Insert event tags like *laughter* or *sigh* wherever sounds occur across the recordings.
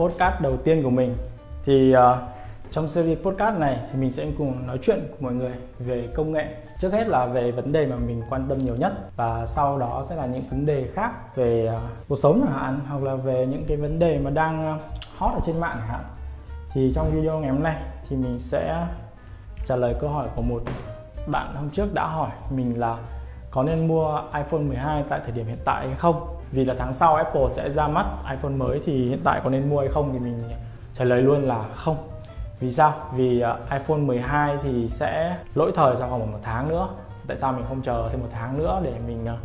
podcast đầu tiên của mình. Thì uh, trong series podcast này thì mình sẽ cùng nói chuyện cùng mọi người về công nghệ. Trước hết là về vấn đề mà mình quan tâm nhiều nhất. Và sau đó sẽ là những vấn đề khác về uh, cuộc sống chẳng hạn hoặc là về những cái vấn đề mà đang ờ, hot ở trên mạng chẳng hạn. Thì trong video ngày hôm nay thì mình sẽ trả lời câu hỏi của một bạn hôm trước đã hỏi mình là có nên mua iPhone 12 tại thời điểm hiện tại hay không? Vì là tháng sau Apple sẽ ra mắt iPhone mới thì hiện tại có nên mua hay không thì mình trả lời luôn là không. Vì sao? Vì à, iPhone 12 thì sẽ lỗi thời sau khoảng một tháng nữa. Tại sao mình không chờ thêm một tháng nữa để mình à,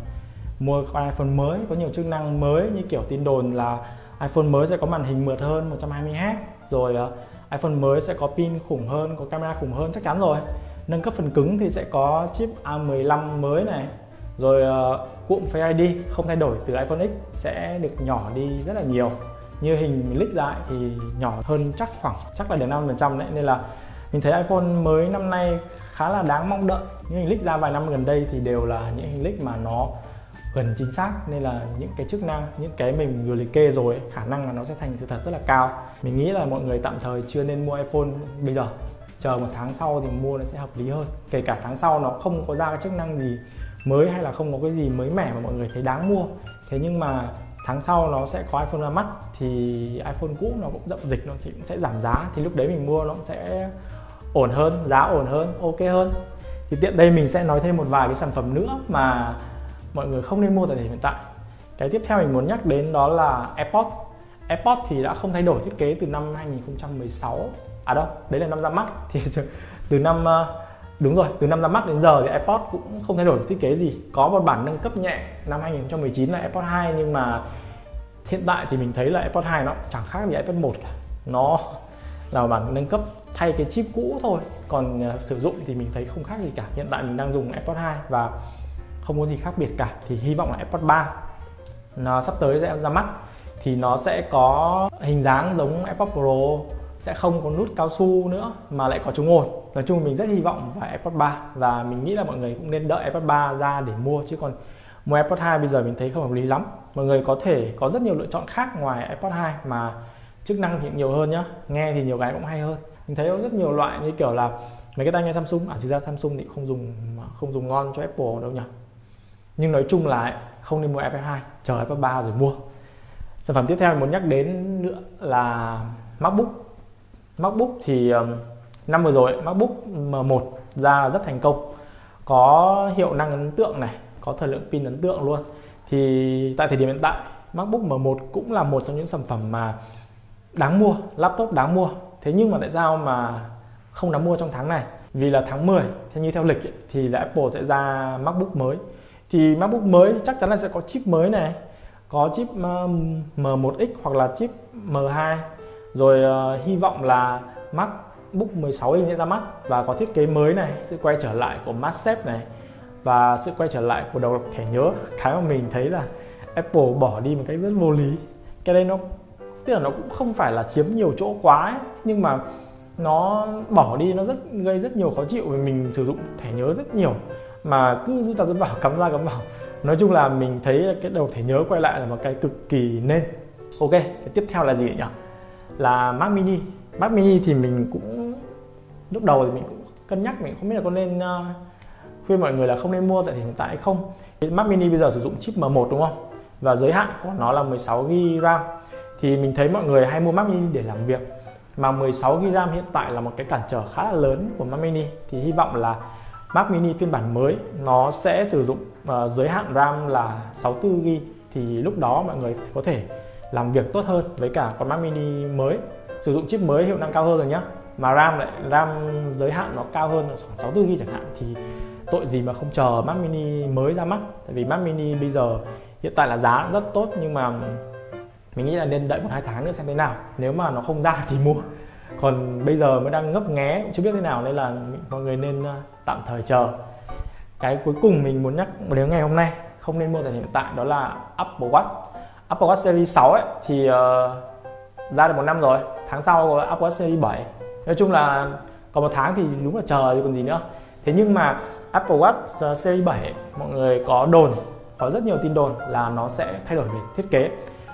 mua con iPhone mới? Có nhiều chức năng mới như kiểu tin đồn là iPhone mới sẽ có màn hình mượt hơn 120Hz rồi à, iPhone mới sẽ có pin khủng hơn, có camera khủng hơn, chắc chắn rồi. Nâng cấp phần cứng thì sẽ có chip A15 mới này rồi uh, cụm Face ID không thay đổi từ iPhone X sẽ được nhỏ đi rất là nhiều. Như hình lít lại thì nhỏ hơn chắc khoảng chắc là đến 5% đấy. Nên là mình thấy iPhone mới năm nay khá là đáng mong đợi. Những hình lít ra vài năm gần đây thì đều là những hình lít mà nó gần chính xác. Nên là những cái chức năng những cái mình vừa liệt kê rồi khả năng là nó sẽ thành sự thật rất là cao. Mình nghĩ là mọi người tạm thời chưa nên mua iPhone bây giờ. Chờ một tháng sau thì mua nó sẽ hợp lý hơn. Kể cả tháng sau nó không có ra cái chức năng gì mới hay là không có cái gì mới mẻ mà mọi người thấy đáng mua. Thế nhưng mà tháng sau nó sẽ có iPhone ra mắt thì iPhone cũ nó cũng dậm dịch nó thì cũng sẽ giảm giá. Thì lúc đấy mình mua nó cũng sẽ ổn hơn giá ổn hơn ok hơn. Thì tiện đây mình sẽ nói thêm một vài cái sản phẩm nữa mà mọi người không nên mua tại thời điểm hiện tại. Cái tiếp theo mình muốn nhắc đến đó là AirPods. AirPods thì đã không thay đổi thiết kế từ năm 2016 à đâu đấy là năm ra mắt. *laughs* Thì từ năm uh, Đúng rồi, từ năm ra mắt đến giờ thì iPod cũng không thay đổi thiết kế gì. Có một bản nâng cấp nhẹ năm 2019 là iPod 2 nhưng mà hiện tại thì mình thấy là iPod 2 nó chẳng khác gì iPod 1 cả. Nó là một bản nâng cấp thay cái chip cũ thôi. Còn uh, sử dụng thì mình thấy không khác gì cả. Hiện tại mình đang dùng iPod 2 và không có gì khác biệt cả. Thì hy vọng là iPod 3 nó sắp tới sẽ ra mắt thì nó sẽ có hình dáng giống iPod Pro sẽ không có nút cao su nữa mà lại có chống ồn nói chung mình rất hy vọng vào AirPods 3 và mình nghĩ là mọi người cũng nên đợi AirPods 3 ra để mua chứ còn mua AirPods 2 bây giờ mình thấy không hợp lý lắm. Mọi người có thể có rất nhiều lựa chọn khác ngoài AirPods 2 mà chức năng thì nhiều hơn nhá. Nghe thì nhiều cái cũng hay hơn. Mình thấy có rất nhiều loại như kiểu là mấy cái tai nghe Samsung à thực ra Samsung thì không dùng không dùng ngon cho Apple đâu nhỉ. Nhưng nói chung là không nên mua AirPods 2 chờ AirPods 3 rồi mua. Sản phẩm tiếp theo mình muốn nhắc đến nữa là MacBook. MacBook thì năm vừa rồi MacBook M1 ra rất thành công. Có hiệu năng ấn tượng này có thời lượng pin ấn tượng luôn. Thì tại thời điểm hiện tại MacBook M1 cũng là một trong những sản phẩm mà đáng mua laptop đáng mua. Thế nhưng mà tại sao mà không đáng mua trong tháng này? Vì là tháng 10 theo như theo lịch ấy, thì là Apple sẽ ra MacBook mới. Thì MacBook mới chắc chắn là sẽ có chip mới này có chip M1X hoặc là chip M2 rồi uh, hy vọng là MacBook 16 inch sẽ ra mắt và có thiết kế mới này sự quay trở lại của MagSafe này và sự quay trở lại của đầu độc thẻ nhớ. Cái mà mình thấy là Apple bỏ đi một cách rất vô lý. Cái đây nó tức là nó cũng không phải là chiếm nhiều chỗ quá ấy, nhưng mà nó bỏ đi nó rất gây rất nhiều khó chịu vì mình sử dụng thẻ nhớ rất nhiều. Mà cứ rút ra rút vào cắm ra cắm vào. Nói chung là mình thấy cái đầu thẻ nhớ quay lại là một cái cực kỳ nên. Ok cái tiếp theo là gì nhỉ? Là Mac Mini. Mac Mini thì mình cũng lúc đầu thì mình cũng cân nhắc mình không biết là có nên uh, khuyên mọi người là không nên mua tại hiện tại hay không. Mac Mini bây giờ sử dụng chip M1 đúng không? Và giới hạn của nó là 16 GB RAM thì mình thấy mọi người hay mua Mac Mini để làm việc. Mà 16 GB RAM hiện tại là một cái cản trở khá là lớn của Mac Mini. Thì hy vọng là Mac Mini phiên bản mới nó sẽ sử dụng uh, giới hạn RAM là 64 GB thì lúc đó mọi người có thể làm việc tốt hơn với cả con Mac Mini mới. Sử dụng chip mới hiệu năng cao hơn rồi nhá. Mà RAM lại, RAM giới hạn nó cao hơn khoảng 64 GB chẳng hạn, thì tội gì mà không chờ Mac Mini mới ra mắt. Tại vì Mac Mini bây giờ hiện tại là giá rất tốt, nhưng mà mình nghĩ là nên đợi một hai tháng nữa xem thế nào. Nếu mà nó không ra thì *laughs* mua. Còn bây giờ mới đang ngấp nghé chưa biết thế nào, nên là mọi người nên à, tạm thời chờ. Cái cuối cùng mình muốn nhắc đến ngày hôm nay, không nên mua tại hiện tại, đó là Apple Watch. Apple Watch Series 6 ấy thì uh, ra được một năm rồi tháng sau có Apple Watch Series 7 nói chung là còn một tháng thì đúng là chờ thì còn gì nữa. Thế nhưng mà Apple Watch ờ, Series 7 mọi người có đồn có rất nhiều tin đồn là nó sẽ thay đổi về thiết kế.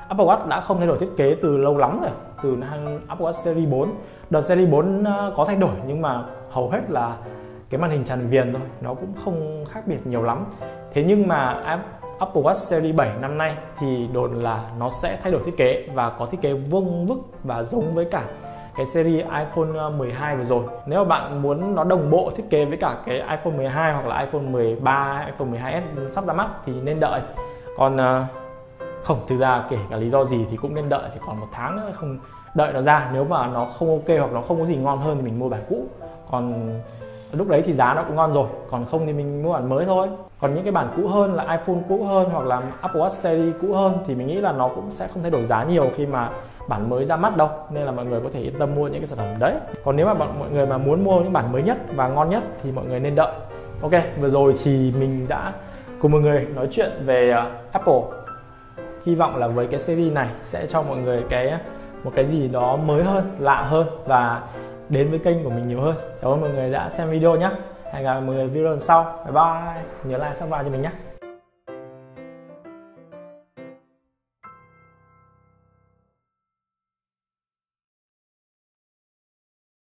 Apple Watch đã không thay đổi thiết kế từ lâu lắm rồi từ Apple Watch Series 4 đợt Series 4 ờ, có thay đổi nhưng mà hầu hết là cái màn hình tràn viền thôi nó cũng không khác biệt nhiều lắm. Thế nhưng mà Apple Watch Series 7 năm nay thì đồn là nó sẽ thay đổi thiết kế và có thiết kế vuông vức và giống với cả cái series iPhone ờ, 12 vừa rồi. Nếu mà bạn muốn nó đồng bộ thiết kế với cả cái iPhone 12 hoặc là iPhone 13 iPhone 12s sắp ra mắt thì nên đợi. Còn ờ, không, thực ra kể cả lý do gì thì cũng nên đợi, thì còn một tháng nữa không đợi nó ra. Nếu mà nó không ok hoặc nó không có gì ngon hơn thì mình mua bản cũ. Còn lúc đấy thì giá nó cũng ngon rồi, còn không thì mình mua bản mới thôi còn những cái bản cũ hơn là iPhone cũ hơn hoặc là Apple Watch series cũ hơn thì mình nghĩ là nó cũng sẽ không thay đổi giá nhiều khi mà bản mới ra mắt đâu. Nên là mọi người có thể yên tâm mua những cái sản phẩm đấy. Còn nếu mà bọn mọi người mà muốn mua những bản mới nhất và ngon nhất thì mọi người nên đợi. Ok, vừa rồi thì mình đã cùng mọi người nói chuyện về ờ, Apple. Hy vọng là với cái series này sẽ cho mọi người cái, một cái gì đó mới hơn, lạ hơn và đến với kênh của mình nhiều hơn. Cảm ơn mọi người đã xem video nhé hẹn gặp mọi người video lần sau. Bye bye. Nhớ like, subscribe cho mình nhé.